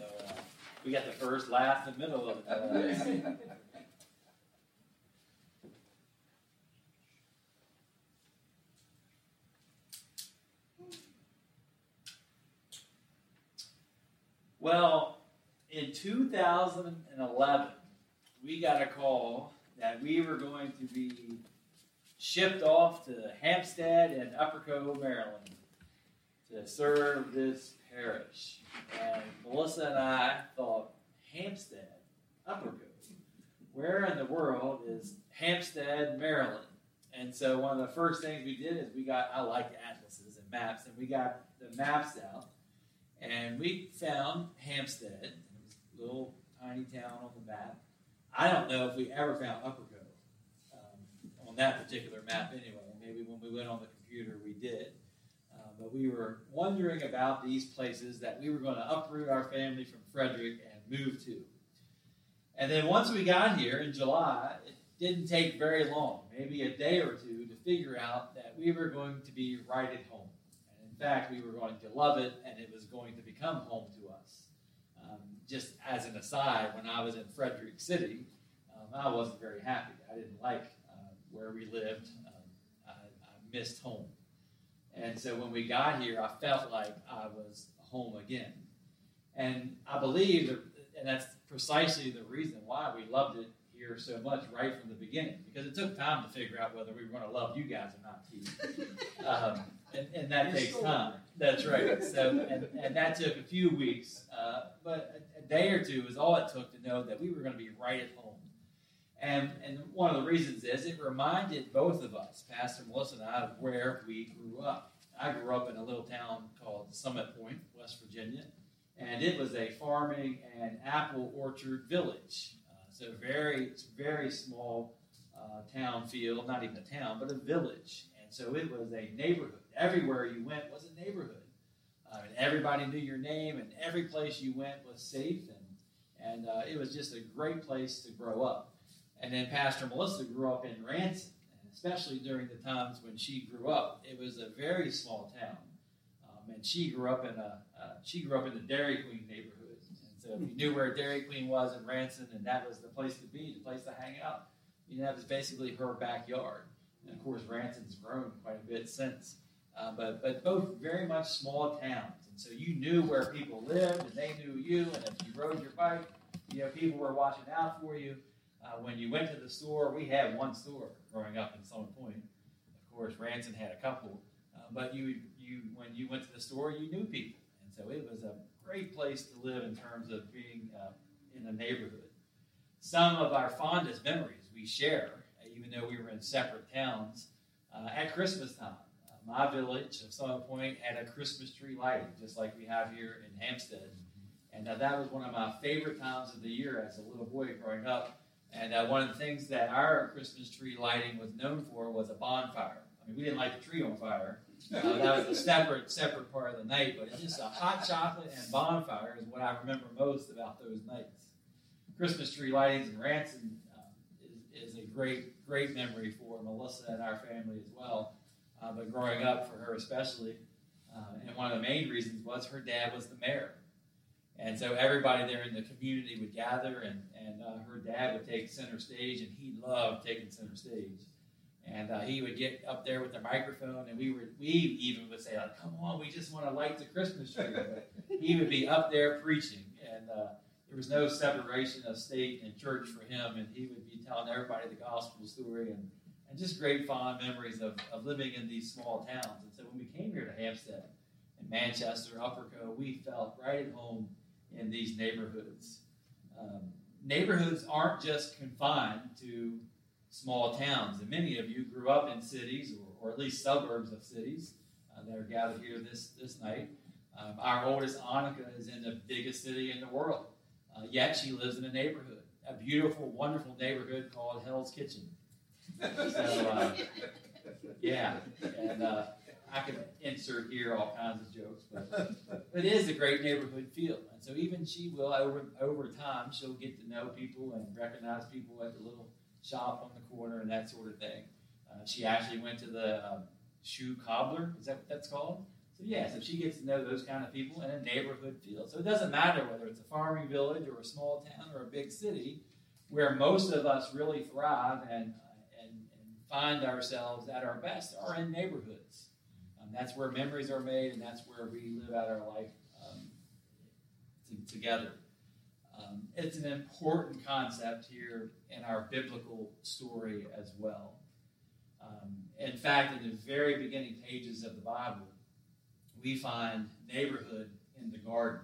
Uh, we got the first, last, and middle of it. Well, in 2011, we got a call that we were going to be shipped off to Hampstead and Upperco, Maryland to serve this parish. And Melissa and I thought, Hampstead, Upperco. Where in the world is Hampstead, Maryland? And so one of the first things we did is we got, I like atlases and maps, and we got the maps out. And we found Hampstead, it was a little tiny town on the map. I don't know if we ever found Upperco um, on that particular map anyway. Maybe when we went on the computer we did. But we were wondering about these places that we were going to uproot our family from Frederick and move to. And then once we got here in July, it didn't take very long, maybe a day or two, to figure out that we were going to be right at home. And in fact, we were going to love it and it was going to become home to us. Um, just as an aside, when I was in Frederick City, um, I wasn't very happy. I didn't like uh, where we lived. Um, I, I missed home. And so when we got here, I felt like I was home again. And I believe, that, and that's precisely the reason why we loved it here so much right from the beginning, because it took time to figure out whether we were going to love you guys or not, Keith. Um, and, and, that takes time. That's right. So, and, and that took a few weeks, uh, but a, a day or two is all it took to know that we were going to be right at home. And, and one of the reasons is it reminded both of us, Pastor Melissa and I, of where we grew up. I grew up in a little town called Summit Point, West Virginia, and it was a farming and apple orchard village. Uh, so very, very small uh, town feel, not even a town, but a village. And so it was a neighborhood. Everywhere you went was a neighborhood. Uh, and everybody knew your name, and every place you went was safe, and, and uh, it was just a great place to grow up. And then Pastor Melissa grew up in Ranson, especially during the times when she grew up, it was a very small town. Um, and she grew up in a uh, she grew up in the Dairy Queen neighborhood. And so if you knew where Dairy Queen was in Ranson, and that was the place to be, the place to hang out, you know, that was basically her backyard. And of course, Ranson's grown quite a bit since. Uh, but, but both very much small towns. And so you knew where people lived, and they knew you. And if you rode your bike, you know, people were watching out for you. Uh, when you went to the store, we had one store growing up in Summit Point. Of course, Ranson had a couple, uh, but you, you, when you went to the store, you knew people, and so it was a great place to live in terms of being uh, in a neighborhood. Some of our fondest memories we share, even though we were in separate towns, uh, at Christmas time. Uh, my village of Summit Point had a Christmas tree lighting, just like we have here in Hampstead. And uh, that was one of my favorite times of the year as a little boy growing up and uh, one of the things that our Christmas tree lighting was known for was a bonfire. I mean, we didn't light the tree on fire. Uh, that was a separate, separate part of the night. But it's just a hot chocolate and bonfire is what I remember most about those nights. Christmas tree lightings in Ranson uh, is, is, a great, great memory for Melissa and our family as well. Uh, but growing up, for her especially, uh, and one of the main reasons was her dad was the mayor. And so everybody there in the community would gather, and, and uh, her dad would take center stage, and he loved taking center stage. And uh, he would get up there with the microphone, and we were we even would say, like, "Come on, we just want to light the Christmas tree." He would be up there preaching, and uh, there was no separation of state and church for him, and he would be telling everybody the gospel story, and, and just great fond memories of, of living in these small towns. And so when we came here to Hampstead and Manchester, Upperco, we felt right at home in these neighborhoods. Um, neighborhoods aren't just confined to small towns, and many of you grew up in cities or, or at least suburbs of cities uh, that are gathered here this, this night. Um, our oldest, Annika, is in the biggest city in the world, uh, yet she lives in a neighborhood, a beautiful, wonderful neighborhood called Hell's Kitchen. So, uh, yeah, and uh, I could insert here all kinds of jokes, but it is a great neighborhood feel. And so even she will over over time she'll get to know people and recognize people at the little shop on the corner and that sort of thing. Uh, she actually went to the um, shoe cobbler. Is that what that's called? So yeah, so she gets to know those kind of people in a neighborhood feel. So it doesn't matter whether it's a farming village or a small town or a big city, where most of us really thrive and and, and find ourselves at our best are in neighborhoods. Um, that's where memories are made, and that's where we live out our life um, to, together. Um, it's an important concept here in our biblical story as well. Um, in fact, in the very beginning pages of the Bible, we find neighborhood in the garden.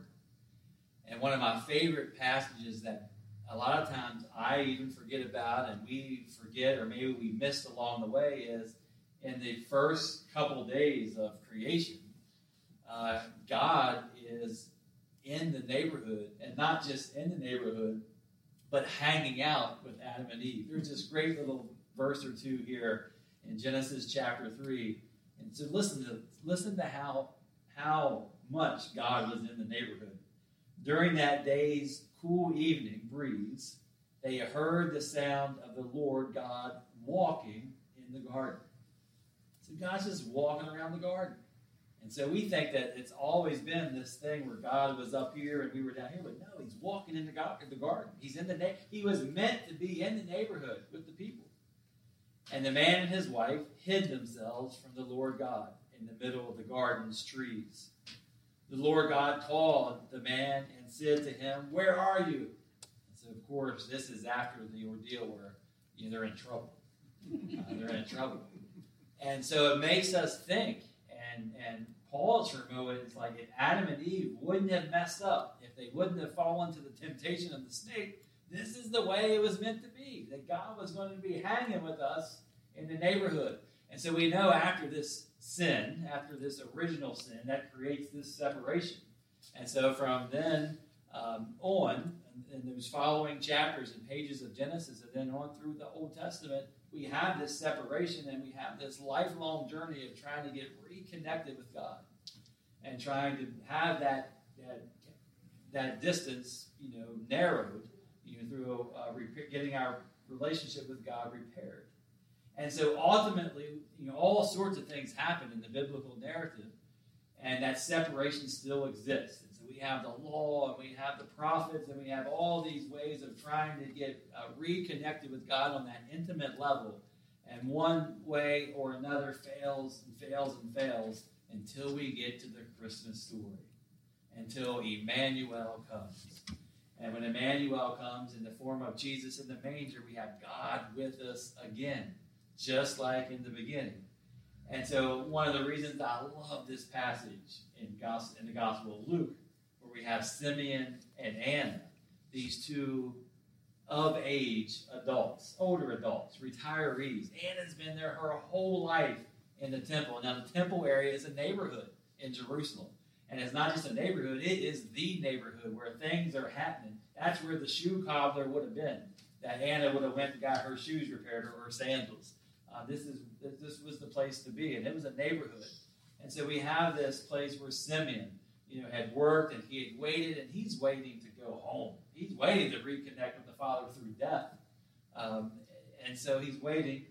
And one of my favorite passages that a lot of times I even forget about and we forget or maybe we missed along the way is in the first couple days of creation, uh, God is in the neighborhood and not just in the neighborhood, but hanging out with Adam and Eve. There's this great little verse or two here in Genesis chapter 3. And so listen to listen to how how much God was in the neighborhood. During that day's cool evening breeze, they heard the sound of the Lord God walking in the garden. So God's just walking around the garden. And so we think that it's always been this thing where God was up here and we were down here, but no, he's walking in the, garden. He's in the na- he was meant to be in the neighborhood with the people. And the man and his wife hid themselves from the Lord God in the middle of the garden's trees. The Lord God called the man and said to him, Where are you? And so, of course, this is after the ordeal where you know, they're in trouble. Uh, they're in trouble. And so it makes us think, and, and Paul's remote it's like if Adam and Eve wouldn't have messed up, if they wouldn't have fallen to the temptation of the snake, this is the way it was meant to be. That God was going to be hanging with us in the neighborhood. And so we know after this sin, after this original sin, that creates this separation. And so from then um, on, in those following chapters and pages of Genesis, and then on through the Old Testament, we have this separation and we have this lifelong journey of trying to get reconnected with God and trying to have that that, that distance, you know, narrowed, you know, through uh, getting our relationship with God repaired. And so ultimately, you know, all sorts of things happen in the biblical narrative, and that separation still exists. We have the law, and we have the prophets, and we have all these ways of trying to get uh, reconnected with God on that intimate level. And one way or another fails and fails and fails until we get to the Christmas story, until Emmanuel comes. And when Emmanuel comes in the form of Jesus in the manger, we have God with us again just like in the beginning. And so, one of the reasons I love this passage in, in the Gospel of Luke, we have Simeon and Anna, these two of age adults, older adults, retirees. Anna's been there her whole life in the temple. Now, the temple area is a neighborhood in Jerusalem. And it's not just a neighborhood, it is the neighborhood where things are happening. That's where the shoe cobbler would have been. That Anna would have went and got her shoes repaired or her sandals. Uh, this is this was the place to be, and it was a neighborhood. And so we have this place where Simeon, you know, had worked and he had waited, and he's waiting to go home. He's waiting to reconnect with the Father through death, um, and so he's waiting.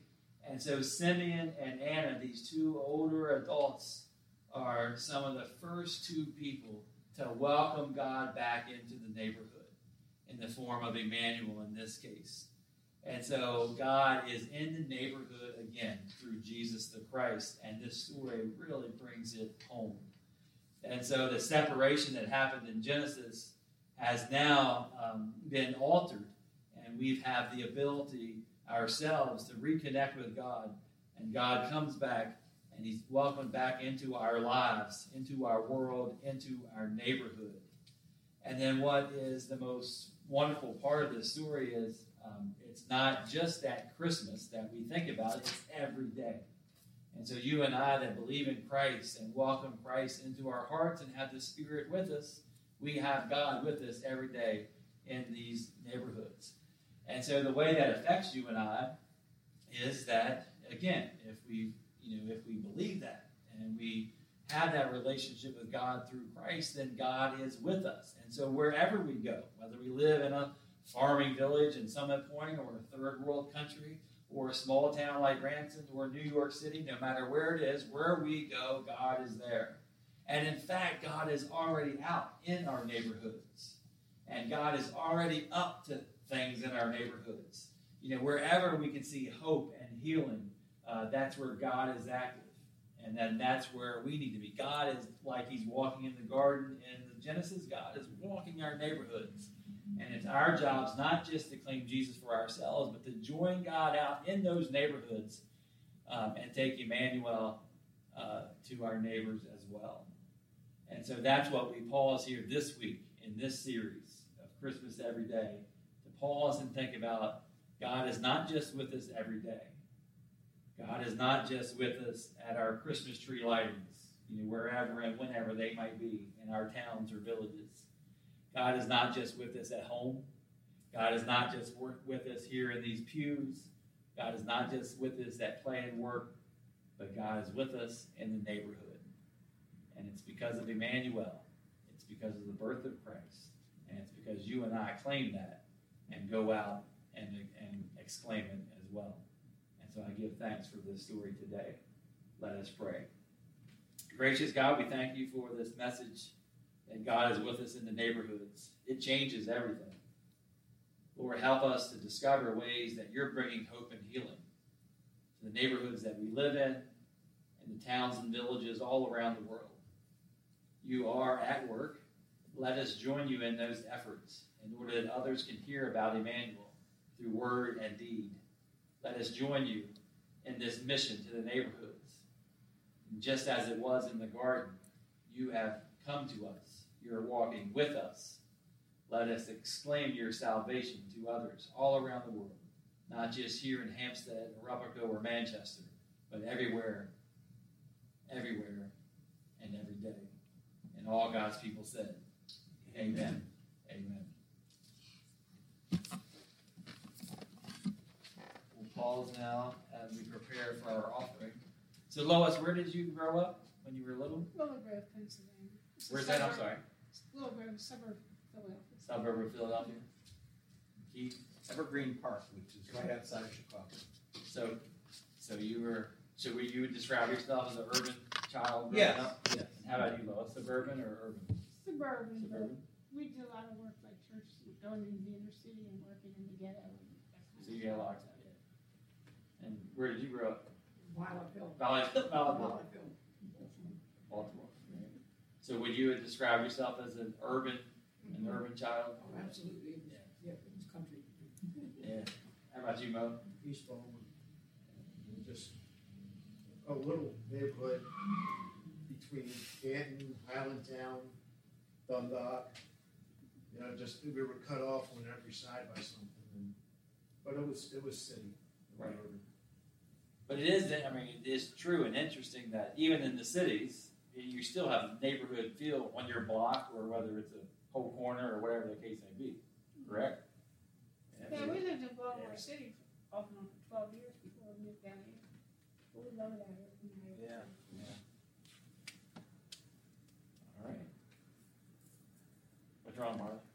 And so Simeon and Anna, these two older adults, are some of the first two people to welcome God back into the neighborhood in the form of Emmanuel in this case. And so God is in the neighborhood again through Jesus the Christ, and this story really brings it home. And so the separation that happened in Genesis has now um, been altered, and we have the ability ourselves to reconnect with God, and God comes back and He's welcomed back into our lives, into our world, into our neighborhood. And then what is the most wonderful part of this story is um, it's not just at Christmas that we think about it, it's every day. And so, you and I that believe in Christ and welcome Christ into our hearts and have the Spirit with us, we have God with us every day in these neighborhoods. And so, the way that affects you and I is that, again, if we, you know, if we believe that and we have that relationship with God through Christ, then God is with us. And so, wherever we go, whether we live in a farming village in Summit Point or a third world country or a small town like Ranson or New York City, no matter where it is, where we go, God is there. And in fact, God is already out in our neighborhoods. And God is already up to things in our neighborhoods. You know, wherever we can see hope and healing, uh, that's where God is active. And then that's where we need to be. God is like He's walking in the garden in the Genesis. God is walking our neighborhoods. And it's our jobs not just to claim Jesus for ourselves, but to join God out in those neighborhoods um, and take Emmanuel uh, to our neighbors as well. And so that's what we pause here this week in this series of Christmas Every Day to pause and think about God is not just with us every day. God is not just with us at our Christmas tree lightings, you know, wherever and whenever they might be in our towns or villages. God is not just with us at home. God is not just with us here in these pews. God is not just with us at play and work, but God is with us in the neighborhood. And it's because of Emmanuel. It's because of the birth of Christ. And it's because you and I claim that and go out and, and exclaim it as well. And so I give thanks for this story today. Let us pray. Gracious God, we thank you for this message that God is with us in the neighborhoods. It changes everything. Lord, help us to discover ways that you're bringing hope and healing to the neighborhoods that we live in, and the towns and villages all around the world. You are at work. Let us join you in those efforts in order that others can hear about Emmanuel through word and deed. Let us join you in this mission to the neighborhoods. And just as it was in the garden, you have come to us. You're walking with us. Let us exclaim your salvation to others all around the world, not just here in Hampstead, or Upperco, or Manchester, but everywhere, everywhere, and every day. And all God's people said, Amen. Amen. We'll pause now as we prepare for our offering. So, Lois, where did you grow up when you were little? Willow Grove, Pennsylvania. It's Where's that? I'm suburb- sorry. Willow Grove, suburb of Philadelphia. Suburb of Philadelphia. Keith. Evergreen Park, which is right outside of Chicago. So, so you were. So were you would describe yourself as an urban child? growing Yes, up? yes. And how about you, Lois? Suburban or urban? Suburban, but Suburban. we did a lot of work like church, going into the inner city and working in the ghetto. and that kind So you got a lot. of Yeah. And where did you grow up? Wild Hill. Valley, Valley, Wild Hill. Baltimore. Right? So would you describe yourself as an urban, an mm-hmm. urban child? Oh, absolutely. It was, yeah, it was country. Yeah. How about you, Mo? East Baldwin. Just a little neighborhood between Canton, Highlandtown, Dundalk. You know, just we were cut off on every side by something. And, but it was it was city. Right. But it is, I mean, it is true and interesting that even in the cities, you still have neighborhood feel on your block or whether it's a whole corner or whatever the case may be, correct? Yeah, yeah we lived in Baltimore yeah. City for and 12 years before we moved down here. But we love it here. Yeah, yeah. All right. What's wrong, Marla?